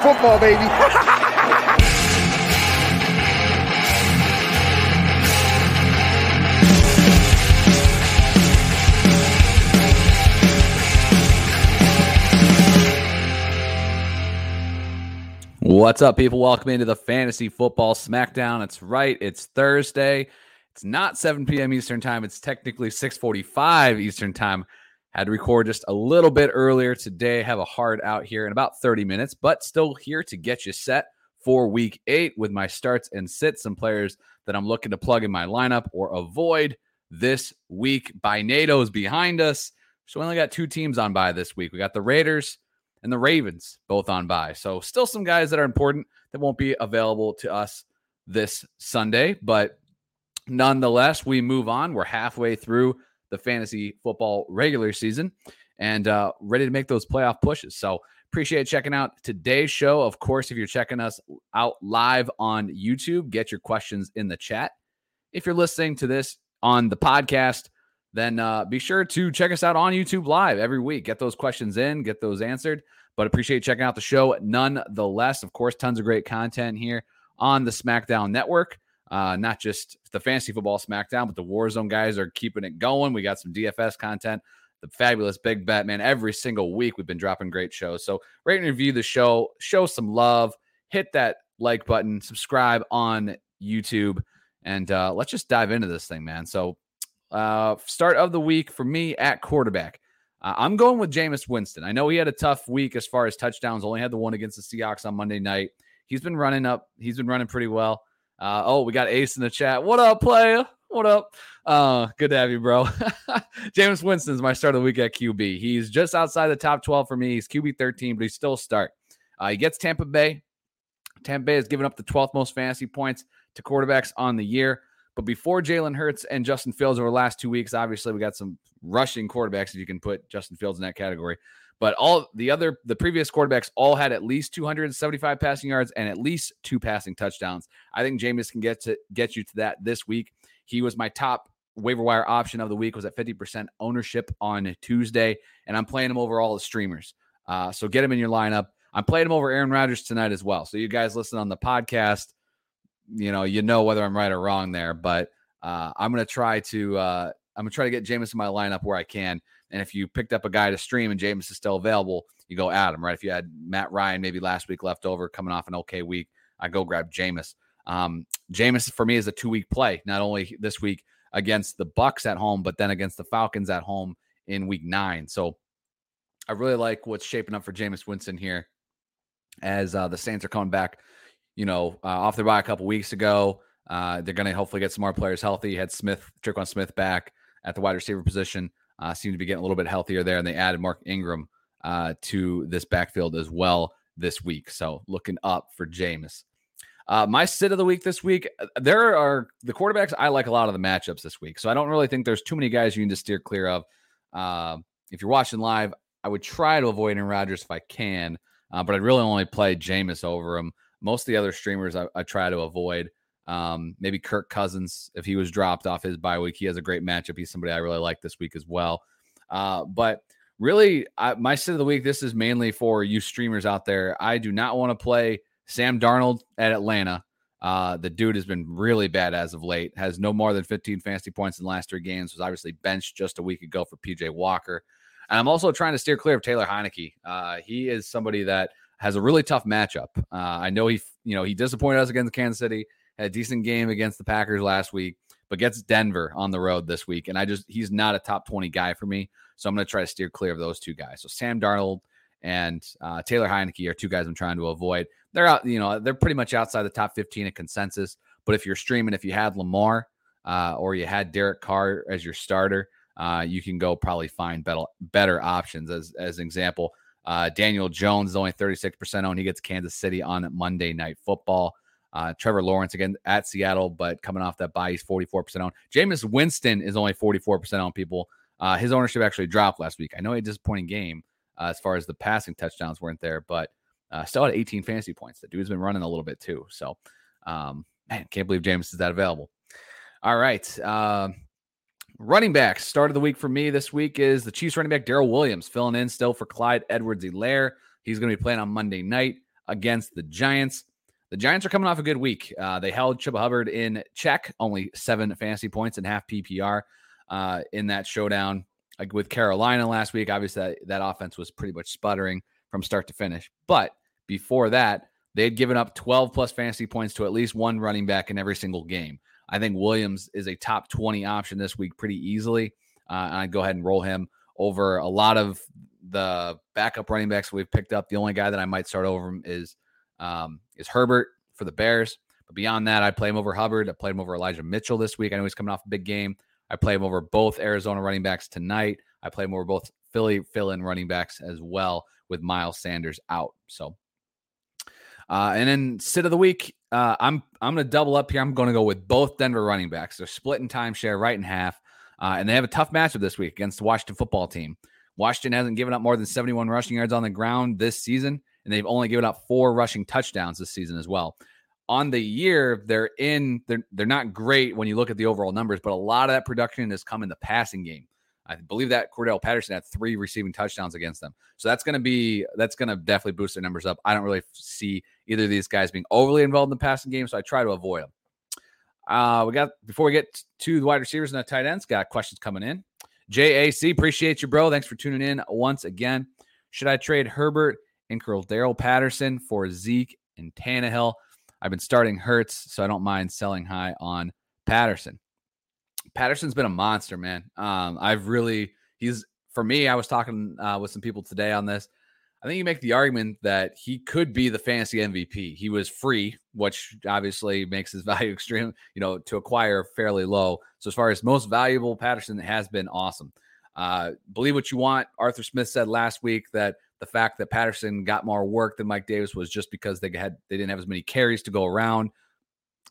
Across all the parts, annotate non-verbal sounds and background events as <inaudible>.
football, baby. <laughs> What's up, people? Welcome into the Fantasy Football Smackdown. It's right. It's Thursday. It's not 7 p.m. Eastern Time. It's technically 6:45 Eastern Time. Had to record just a little bit earlier today. Have a hard out here in about 30 minutes, but still here to get you set for Week Eight with my starts and sits. Some players that I'm looking to plug in my lineup or avoid this week. By NATO's behind us. So we only got two teams on by this week. We got the Raiders and the Ravens both on bye. So still some guys that are important that won't be available to us this Sunday, but nonetheless, we move on. We're halfway through the fantasy football regular season and uh, ready to make those playoff pushes. So appreciate checking out today's show. Of course, if you're checking us out live on YouTube, get your questions in the chat. If you're listening to this on the podcast, then uh, be sure to check us out on YouTube live every week. Get those questions in, get those answered. But appreciate checking out the show nonetheless. Of course, tons of great content here on the SmackDown Network. Uh, not just the fantasy football SmackDown, but the Warzone guys are keeping it going. We got some DFS content, the fabulous Big Bet, man. Every single week we've been dropping great shows. So rate and review the show, show some love, hit that like button, subscribe on YouTube, and uh, let's just dive into this thing, man. So uh, start of the week for me at quarterback. Uh, I'm going with Jameis Winston. I know he had a tough week as far as touchdowns. Only had the one against the Seahawks on Monday night. He's been running up. He's been running pretty well. Uh, oh, we got Ace in the chat. What up, player? What up? Uh, good to have you, bro. <laughs> Jameis Winston's my start of the week at QB. He's just outside the top 12 for me. He's QB 13, but he's still a start. Uh, he gets Tampa Bay. Tampa Bay has given up the 12th most fantasy points to quarterbacks on the year. But before Jalen Hurts and Justin Fields over the last two weeks, obviously we got some rushing quarterbacks if you can put Justin Fields in that category. But all the other the previous quarterbacks all had at least 275 passing yards and at least two passing touchdowns. I think Jameis can get to get you to that this week. He was my top waiver wire option of the week was at 50% ownership on Tuesday, and I'm playing him over all the streamers. Uh, so get him in your lineup. I'm playing him over Aaron Rodgers tonight as well. So you guys listen on the podcast, you know, you know whether I'm right or wrong there. But uh, I'm gonna try to uh, I'm gonna try to get Jameis in my lineup where I can. And if you picked up a guy to stream and Jameis is still available, you go him, right? If you had Matt Ryan maybe last week left over, coming off an okay week, I go grab Jameis. Um, Jameis for me is a two week play, not only this week against the Bucks at home, but then against the Falcons at home in week nine. So I really like what's shaping up for Jameis Winston here as uh, the Saints are coming back, you know, uh, off their bye a couple weeks ago. Uh, they're going to hopefully get some more players healthy. Had Smith, Tre'Quan Smith back at the wide receiver position. Uh, seem to be getting a little bit healthier there, and they added Mark Ingram uh, to this backfield as well this week. So looking up for Jameis. Uh, my sit of the week this week, uh, there are the quarterbacks. I like a lot of the matchups this week, so I don't really think there's too many guys you need to steer clear of. Uh, if you're watching live, I would try to avoid Aaron Rodgers if I can, uh, but I'd really only play Jameis over him. Most of the other streamers I, I try to avoid. Um, maybe Kirk Cousins, if he was dropped off his bye week, he has a great matchup. He's somebody I really like this week as well. Uh, but really, I, my sit of the week, this is mainly for you streamers out there. I do not want to play Sam Darnold at Atlanta. Uh, the dude has been really bad as of late. Has no more than 15 fantasy points in the last three games. Was obviously benched just a week ago for PJ Walker. And I'm also trying to steer clear of Taylor Heinicke. Uh, he is somebody that has a really tough matchup. Uh, I know he, you know, he disappointed us against Kansas City. Had a decent game against the Packers last week, but gets Denver on the road this week. And I just he's not a top 20 guy for me. So I'm going to try to steer clear of those two guys. So Sam Darnold and uh, Taylor Heinicke are two guys I'm trying to avoid. They're out, you know, they're pretty much outside the top 15 in consensus. But if you're streaming, if you had Lamar uh, or you had Derek Carr as your starter, uh, you can go probably find better better options. As as an example, uh, Daniel Jones is only 36% owned. He gets Kansas City on Monday Night Football. Uh, Trevor Lawrence again at Seattle, but coming off that bye, he's 44% on. Jameis Winston is only 44% on people. Uh, his ownership actually dropped last week. I know a disappointing game uh, as far as the passing touchdowns weren't there, but uh, still had 18 fantasy points. The dude's been running a little bit too. So, um, man, can't believe Jameis is that available. All right. Uh, running backs. Start of the week for me this week is the Chiefs running back Darrel Williams filling in still for Clyde Edwards Helaire. He's going to be playing on Monday night. against the Giants. The Giants are coming off a good week. Uh, they held Chuba Hubbard in check, only seven fantasy points and half PPR uh, in that showdown like with Carolina last week. Obviously, that, that offense was pretty much sputtering from start to finish. But before that, they had given up 12 plus fantasy points to at least one running back in every single game. I think Williams is a top 20 option this week pretty easily. Uh, I'd go ahead and roll him over a lot of the backup running backs we've picked up. The only guy that I might start over him is um, is Herbert for the Bears. But beyond that, I play him over Hubbard. I played him over Elijah Mitchell this week. I know he's coming off a big game. I play him over both Arizona running backs tonight. I play him over both Philly fill-in running backs as well with Miles Sanders out. So, uh, and then sit of the week, uh, I'm I'm going to double up here. I'm going to go with both Denver running backs. They're splitting timeshare right in half, uh, and they have a tough matchup this week against the Washington football team. Washington hasn't given up more than 71 rushing yards on the ground this season, and they've only given up four rushing touchdowns this season as well. On the year they're in they're they're not great when you look at the overall numbers but a lot of that production has come in the passing game. I believe that Cordarrelle patterson had three receiving touchdowns against them. So that's going to be that's going to definitely boost their numbers up. I don't really see either of these guys being overly involved in the passing game so i try to avoid them uh we got before we get to the wide receivers and the tight ends got questions coming in. Jac appreciate you bro. Thanks for tuning in once again. Should i trade herbert and Cordarrelle patterson for zeke and Tannehill. I've been starting Hurts, so I don't mind selling high on Patterson. Patterson's been a monster, man. Um, I've really he's for me. I was talking uh, with some people today on this. I think you make the argument that he could be the fantasy MVP. He was free, which obviously makes his <laughs> value extreme, you know, to acquire fairly low. So as far as most valuable, Patterson has been awesome. Uh, believe what you want. Arthur Smith said last week that the fact that Patterson got more work than Mike Davis was just because they had they didn't have as many carries to go around.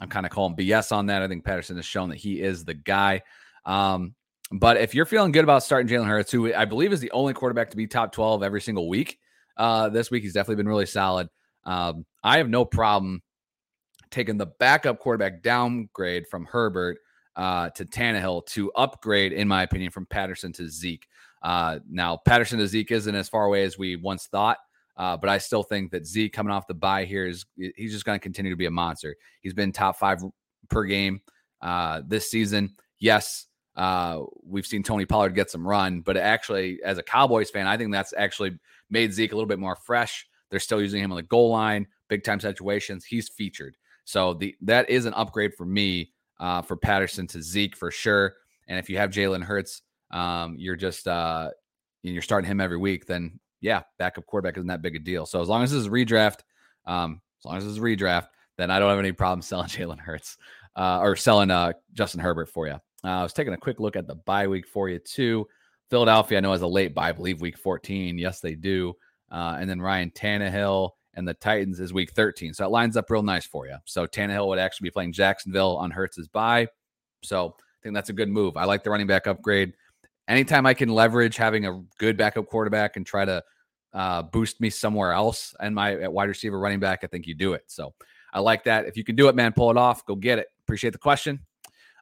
I'm kind of calling BS on that. I think Patterson has shown that he is the guy. Um, but if you're feeling good about starting Jalen Hurts, who I believe is the only quarterback to be top 12 every single week, uh, this week he's definitely been really solid. Um, I have no problem taking the backup quarterback downgrade from Herbert uh, to Tannehill to upgrade, in my opinion, from Patterson to Zeke. Uh, now, Patterson to Zeke isn't as far away as we once thought, uh, but I still think that Zeke coming off the bye here is he's just going to continue to be a monster. He's been top five per game uh, this season. Yes, uh, we've seen Tony Pollard get some run, but actually, as a Cowboys fan, I think that's actually made Zeke a little bit more fresh. They're still using him on the goal line, big time situations. He's featured, so the that is an upgrade for me uh, for Patterson to Zeke for sure. And if you have Jalen Hurts um, you're just uh, you're starting him every week, then yeah, backup quarterback isn't that big a deal. So as long as this is redraft, um, as long as this is redraft, then I don't have any problem <laughs> selling Jalen Hurts uh, or selling uh, Justin Herbert for you. Uh, I was taking a quick look at the bye week for you too. Philadelphia, I know has a late bye, I believe week 14. Yes, they do. Uh, and then Ryan Tannehill and the Titans is week 13. So it lines up real nice for you. So Tannehill would actually be playing Jacksonville on Hurts's bye. So I think that's a good move. I like the running back upgrade anytime I can leverage having a good backup quarterback and try to uh, boost me somewhere else and my at wide receiver running back, I think you do it. So I like that. If you can do it, man, pull it off. Go get it. Appreciate the question.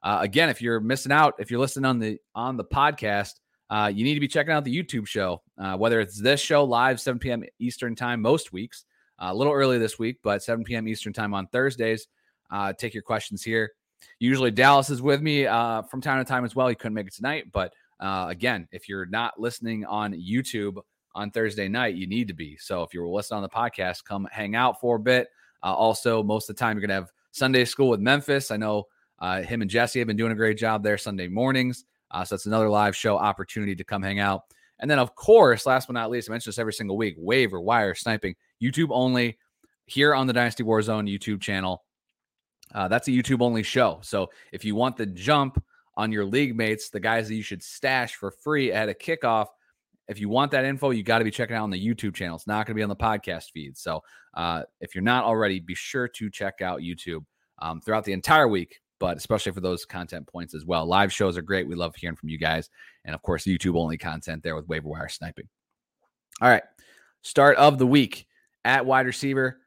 Uh, again, if you're missing out, if you're listening on the on the podcast, uh, you need to be checking out the YouTube show. Uh, whether it's this show live 7 p.m. Eastern time most weeks, uh, a little early this week, but 7 p.m. Eastern time on Thursdays. Uh, take your questions here. Usually Dallas is with me uh, from time to time as well. He couldn't make it tonight, but uh, again, if you're not listening on YouTube on Thursday night, you need to be. So if you're listening on the podcast, come hang out for a bit. Uh, also, most of the time, you're going to have Sunday school with Memphis. I know uh, him and Jesse have been doing a great job there Sunday mornings. Uh, so it's another live show opportunity to come hang out. And then, of course, last but not least, I mention this every single week waiver, wire, sniping, YouTube only here on the Dynasty Warzone YouTube channel. Uh, that's a YouTube only show. So if you want the jump on your league mates, the guys that you should stash for free at a kickoff. If you want that info, you got to be checking out on the YouTube channel. It's not going to be on the podcast feed. So uh, if you're not already, be sure to check out YouTube um, throughout the entire week, but especially for those content points as well. Live shows are great. We love hearing from you guys. And of course, YouTube only content there with waiver wire sniping. All right. Start of the week at wide receiver.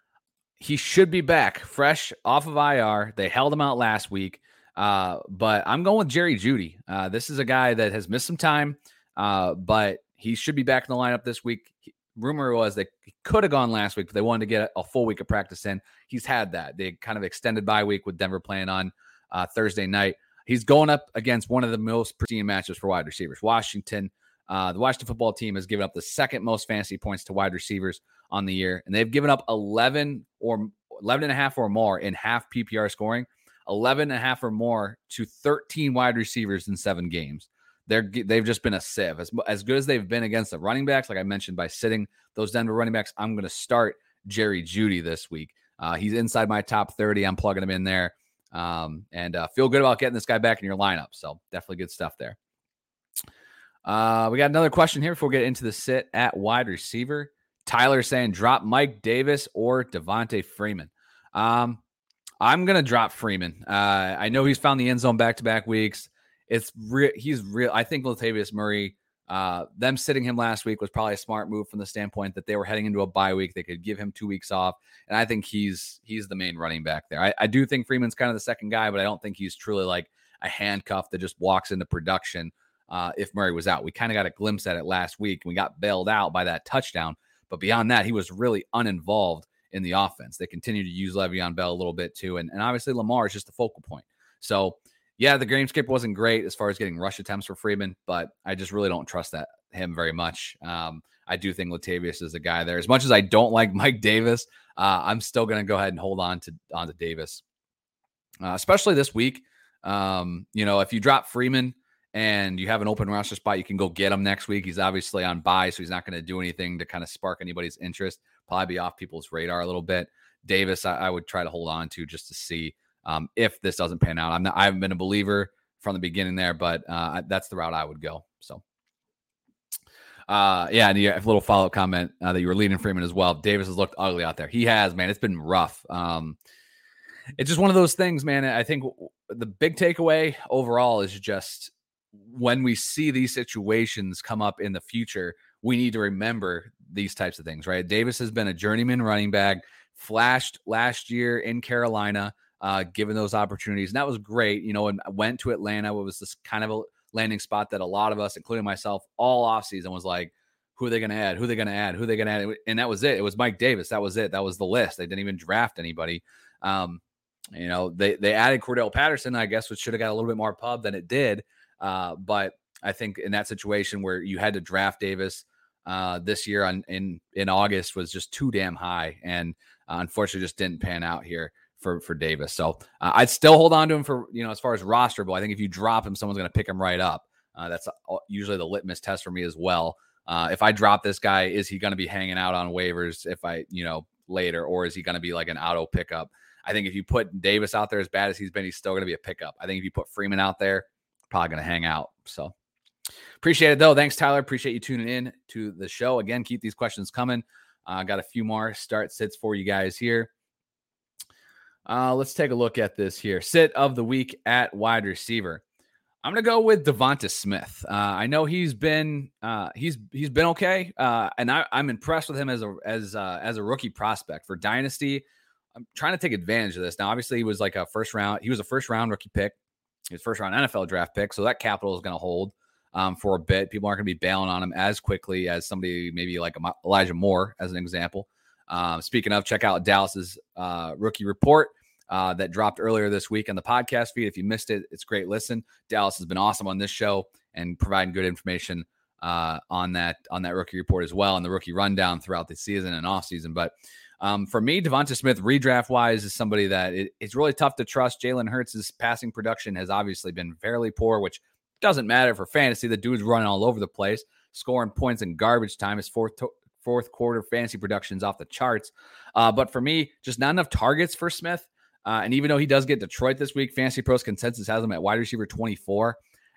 He should be back fresh off of IR. They held him out last week. Uh, but I'm going with Jerry Jeudy. Uh, this is a guy that has missed some time, uh, but he should be back in the lineup this week. rumor was they could have gone last week, but they wanted to get a full week of practice in. He's had that. They kind of extended bye week with Denver playing on uh, Thursday night. He's going up against one of the most pristine matches for wide receivers. Washington, uh, the Washington football team has given up the second most fantasy points to wide receivers on the year, and they've given up 11 or 11 and a half or more in half PPR scoring, 11 and a half or more to 13 wide receivers in seven games. They're they've just been a sieve as as good as they've been against the running backs. Like I mentioned, by sitting those Denver running backs, I'm going to start Jerry Jeudy this week. Uh, he's inside my top 30. I'm plugging him in there, um, and uh, feel good about getting this guy back in your lineup. So definitely good stuff there. Uh, we got another question here before we get into the sit at wide receiver. Tyler saying drop Mike Davis or Devonta Freeman. Um, I'm gonna drop Freeman. Uh, I know he's found the end zone back to back weeks it's. He's real. I think Latavius Murray, uh, them sitting him last week was probably a smart move from the standpoint that they were heading into a bye week. They could give him two weeks off, and I think he's he's the main running back there. I, I do think Freeman's kind of the second guy, but I don't think he's truly like a handcuff that just walks into production. Uh, if Murray was out, we kind of got a glimpse at it last week. We got bailed out by that touchdown, but beyond that, he was really uninvolved in the offense. They continue to use Le'Veon Bell a little bit too, and, and obviously Lamar is just the focal point. So yeah, the game skip wasn't great as far as getting rush attempts for Freeman, but I just really don't trust that him very much. Um, I do think Latavius is the guy there. As much as I don't like <laughs> Mike Davis, uh, I'm still going to go ahead and hold on to on to Davis, uh, especially this week. Um, you know, if you drop Freeman and you have an open roster spot, you can go get him next week. He's obviously on bye, so he's not going to do anything to kind of spark anybody's interest. Probably be off people's radar a little bit. Davis, I, I would try to hold on to just to see um, if this doesn't pan out. I'm not, I haven't been a believer from the beginning there, but uh, that's the route I would go. So, uh, yeah, and you have a little follow up comment uh, that you were leading Freeman as well. Davis has looked ugly out there. He has, man. It's been rough. Um, it's just one of those things, man. I think the big takeaway overall is just when we see these situations come up in the future, we need to remember these types of things, right? Davis has been a journeyman running back, flashed last year in Carolina uh, given those opportunities. And that was great, you know, and I went to Atlanta. It was this kind of a landing spot that a lot of us, including myself, all offseason was like, who are they going to add? Who are they going to add? Who are they going to add? And that was it. It was Mike Davis. That was it. That was the list. They didn't even draft anybody. Um, you know, they they added Cordarrelle Patterson, I guess, which should have got a little bit more pub than it did. Uh, but I think in that situation where you had to draft Davis uh, this year on in in August was just too damn high, and uh, unfortunately just didn't pan out here for for Davis. So uh, I'd still hold on to him for you know as far as rosterable. I think if you drop him, someone's going to pick him right up. Uh, that's usually the litmus test for me as well. Uh, if I drop this guy, is he going to be hanging out on waivers if I you know later, or is he going to be like an auto pickup? I think if you put Davis out there as bad as he's been, he's still going to be a pickup. I think if you put Freeman out there, probably going to hang out. So appreciate it though. Thanks, Tyler. Appreciate you tuning in to the show. Again, keep these questions coming. I uh, got a few more start sits for you guys here. Uh, let's take a look at this here. Sit of the week at wide receiver. I'm gonna go with Devonta Smith. Uh, I know he's been uh, he's he's been okay, uh, and I, am I'm impressed with him as a as uh, as a rookie prospect for dynasty. I'm trying to take advantage of this. Now, obviously, he was like a first round. He was a first round rookie pick, his first round NFL draft pick. So that capital is to hold um, for a bit. People aren't going to be bailing on him as quickly as somebody maybe like Elijah Moore, as an example. Um, speaking of, check out Dallas's uh, rookie report uh, that dropped earlier this week on the podcast feed. If you missed it, it's great listen. Dallas has been awesome on this show and providing good information uh, on that on that rookie report as well and the rookie rundown throughout the season and off season. But um, for me, Devonta Smith, redraft wise, is somebody that it, it's really tough to trust. Jalen Hurts' passing production has obviously been fairly poor, which doesn't matter for fantasy. The dude's running all over the place, scoring points in garbage time. His fourth to- fourth quarter fantasy productions off the charts. Uh, but for me, just not enough targets for Smith. Uh, and even though he does get Detroit this week, Fantasy Pros consensus has him at wide receiver 24.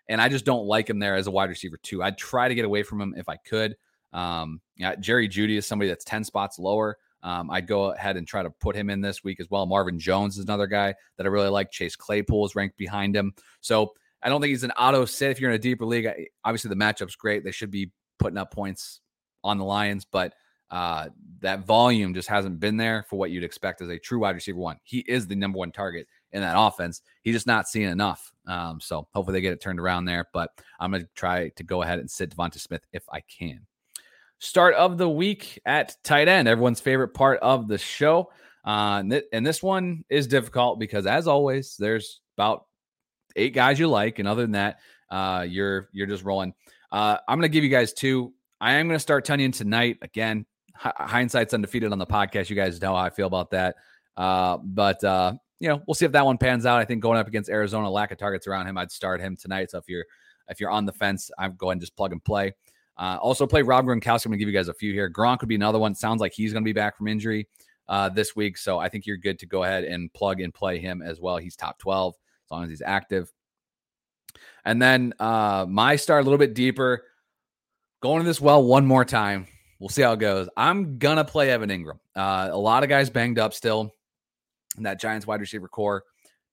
And I just don't like him there as a wide receiver, too. I'd try to get away from him if I could. Um, yeah, Jerry Jeudy is somebody that's 10 spots lower. Um, I'd go ahead and try to put him in this week as well. Marvin Jones is another guy that I really like. Chase Claypool is ranked behind him. So I don't think he's an auto sit if you're in a deeper league. Obviously, the matchup's great. They should be putting up points on the Lions, but uh, that volume just hasn't been there for what you'd expect as a true wide receiver one. He is the number one target in that offense. He's just not seeing enough. Um, so hopefully they get it turned around there. But I'm going to try to go ahead and sit Devonta Smith if I can. start of the week at tight end, everyone's favorite part of the show. Uh, and, th- and this one is difficult because, as always, there's about eight guys you like, and other than that, uh, you're you're just rolling. Uh, I'm going to give you guys two. I am going to start Tonyan tonight. Again, h- hindsight's undefeated on the podcast. You guys know how I feel about that. Uh, but uh, you know, we'll see if that one pans out. I think going up against Arizona, lack of targets around him, I'd start him tonight. So if you're if you're on the fence, I'm going just plug and play. Uh, also play Rob Gronkowski. I'm going to give you guys a few here. Gronk would be another one. Sounds like he's going to be back from injury uh, this week. So I think you're good to go ahead and plug and play him as well. He's top 12 as long as he's active. And then uh, my start a little bit deeper. Going to this well one more time. We'll see how it goes. I'm to play Evan Engram. Uh, a lot of guys banged up still in that Giants wide receiver core.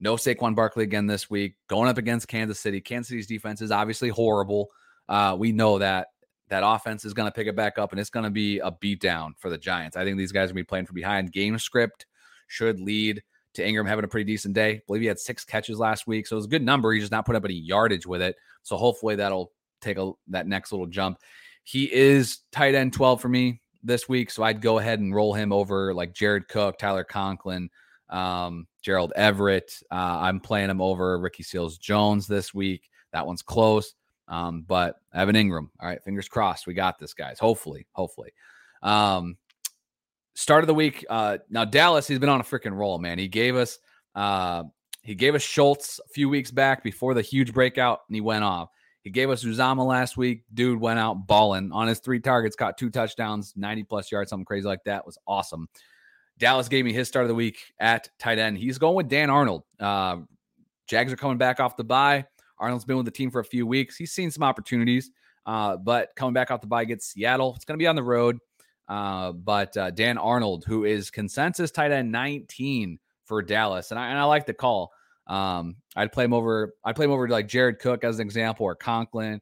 No Saquon Barkley again this week. Going up against Kansas City. Kansas City's defense is obviously horrible. Uh, we know that that offense is going to pick it back up and it's going to be a beatdown for the Giants. I think these guys are going to be playing from behind. Game script should lead to Engram having a pretty decent day. I believe he had six catches last week, so it was a good number. He's just not put up any yardage with it. So hopefully that'll take a that next little jump. He is tight end 12 for me this week, so I'd go ahead and roll him over like Jared Cook, Tyler Conklin, um, Gerald Everett. Uh, I'm playing him over Ricky Seals Jones this week. That one's close. Um, but Evan Engram. all right, fingers crossed. We got this, guys. Hopefully, hopefully. Um, start of the week. Uh, now Dallas, he's been on a freaking roll, man. He gave us uh he gave us Schultz a few weeks back before the huge breakout, and he went off. He gave us Uzomah last week. Dude went out balling on his three targets, caught two touchdowns, 90 plus yards, something crazy like that. It was awesome. Dallas gave me his start of the week at tight end. He's going with Dan Arnold. Uh, Jags are coming back off the bye. Arnold's been with the team for a few weeks. He's seen some opportunities, uh, but coming back off the bye gets Seattle. It's going to be on the road. Uh, but uh, Dan Arnold, who is consensus tight end 19 for Dallas, and I, and I like the call. Um, I'd play him over. I'd play him over like Jared Cook as an example, or Conklin,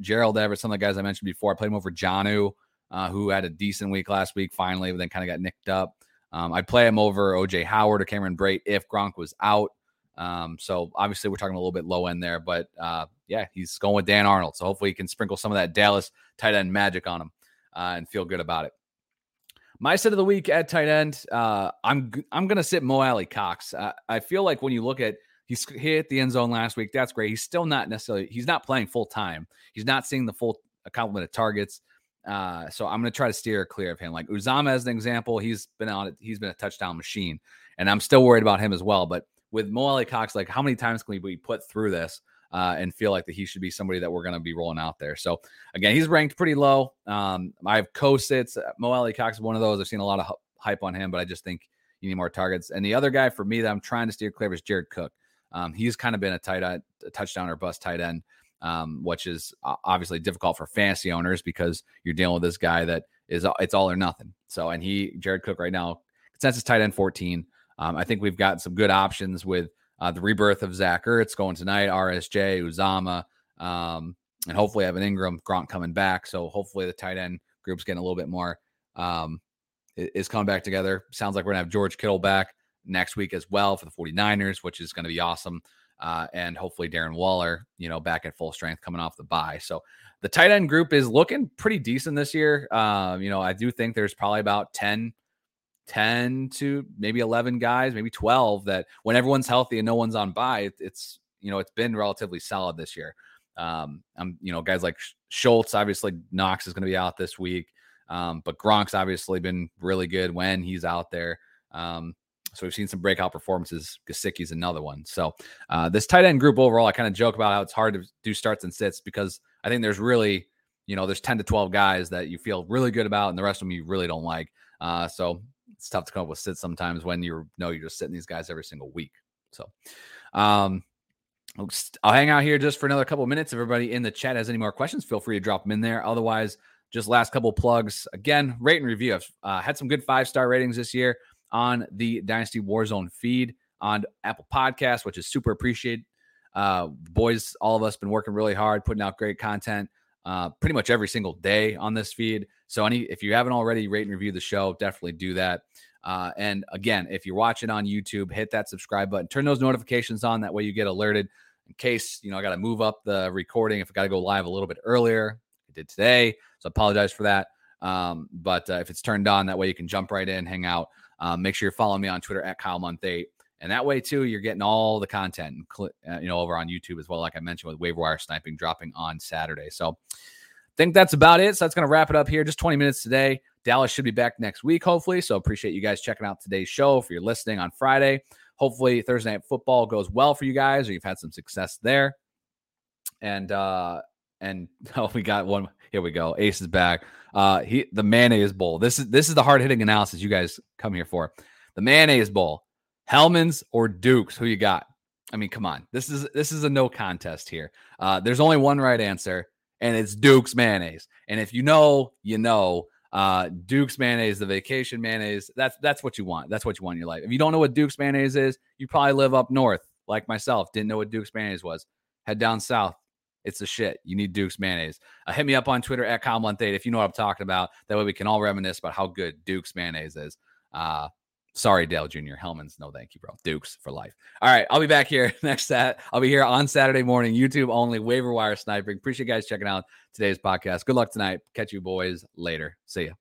Gerald Everett, some of the guys I mentioned before. I played him over Jonnu, uh, who had a decent week last week, finally, but then kind of got nicked up. Um, I'd play him over OJ Howard or Cameron Brate if Gronk was out. Um, so obviously we're talking a little bit low end there, but uh, yeah, he's going with Dan Arnold. So hopefully he can sprinkle some of that Dallas tight end magic on him uh, and feel good about it. My set of the week at tight end, uh, I'm I'm gonna sit Mo Alie-Cox. I feel like when you look at he's hit the end zone last week, that's great. He's still not necessarily he's not playing full time. He's not seeing the full complement of targets. Uh, so I'm gonna try to steer clear of him. Like Uzomah as an example, he's been on it. He's been a touchdown machine, and I'm still worried about him as well. But with Mo Alie-Cox, like how many times can we be put through this uh, and feel like that he should be somebody that we're going to be rolling out there? So again, he's ranked pretty low. Um, I have co-sits. Uh, Mo Alie-Cox is one of those. I've seen a lot of hype on him, but I just think you need more targets. And the other guy for me that I'm trying to steer clear is Jared Cook. Um, he's kind of been a tight end, a touchdown or bust tight end, um, which is obviously difficult for fantasy owners because you're dealing with this guy that is it's all or nothing. So, and he Jared Cook right now consensus tight end 14. Um, I think we've got some good options with uh, the rebirth of Zach Ertz going tonight, RSJ, Uzomah, um, and hopefully Evan Engram, Gronk coming back. So hopefully the tight end group's getting a little bit more um, is coming back together. Sounds like we're gonna have George Kittle back next week as well for the 49ers, which is going to be awesome. Uh, and hopefully Darren Waller, you know, back at full strength coming off the bye. So the tight end group is looking pretty decent this year. Um, you know, I do think there's probably about 10 10 to maybe 11 guys, maybe 12 that when everyone's healthy and no one's on bye, it's, you know, it's been relatively solid this year. Um, I'm, you know, guys like Schultz, obviously Knox is going to be out this week. Um, but Gronk's obviously been really good when he's out there. Um, so we've seen some breakout performances. Gesicki's another one. So uh, this tight end group overall, I kind of joke about how it's hard to do starts and sits because I think there's really, you know, there's 10 to 12 guys that you feel really good about, and the rest of them you really don't like. Uh, so it's tough to come up with sits sometimes when you know you're just sitting these guys every single week. So, um, I'll hang out here just for another couple minutes. If everybody in the chat has any more questions, feel free to drop them in there. Otherwise, just last couple plugs. Again, rate and review. I've uh, had some good five star ratings this year on the Dynasty Warzone feed on Apple Podcasts, which is super appreciated. Uh, boys, all of us been working really hard, putting out great content uh, pretty much every single day on this feed. So any if you haven't already rate and review the show, definitely do that. Uh, and again, if you're watching on YouTube, hit that subscribe button, turn those notifications on. That way you get alerted in case you know I got to move up the recording if I got to go live a little bit earlier. I did today, so I apologize for that. Um, but uh, if it's turned on, that way you can jump right in, hang out. Um, make sure you're following me on Twitter at Kyle Month Eight, and that way too you're getting all the content, uh, you know, over on YouTube as well. Like I mentioned with waiver wire sniping dropping on Saturday. So I think that's about it. So that's going to wrap it up here. Just 20 minutes today. Dallas should be back next week, hopefully. So appreciate you guys checking out today's show. If you're listening on Friday, hopefully Thursday night football goes well for you guys, or you've had some success there. And uh and <laughs> oh, we got one. Here we go. Ace is back. Uh, he the mayonnaise bowl. This is this is the hard hitting analysis you guys come here for. The mayonnaise bowl. Hellmann's or Dukes? Who you got? I mean, come on. This is this is a no contest here. Uh, there's only one right answer, and it's Duke's mayonnaise. And if you know, you know. Uh, Duke's mayonnaise, the vacation mayonnaise. That's that's what you want. That's what you want in your life. If you don't know what Duke's mayonnaise is, you probably live up north, like myself. Didn't know what Duke's mayonnaise was. Head down south. It's the shit. You need Duke's mayonnaise. Uh, hit me up on Twitter at Month if you know what I'm talking about. That way we can all reminisce about how good Duke's mayonnaise is. Uh, sorry, Dale Jr. Hellmann's. No, thank you, bro. Dukes for life. All right. I'll be back here <laughs> next Sat. I'll be here on Saturday morning, YouTube only, waiver wire sniping. Appreciate you guys checking out today's podcast. Good luck tonight. Catch you boys later. See ya.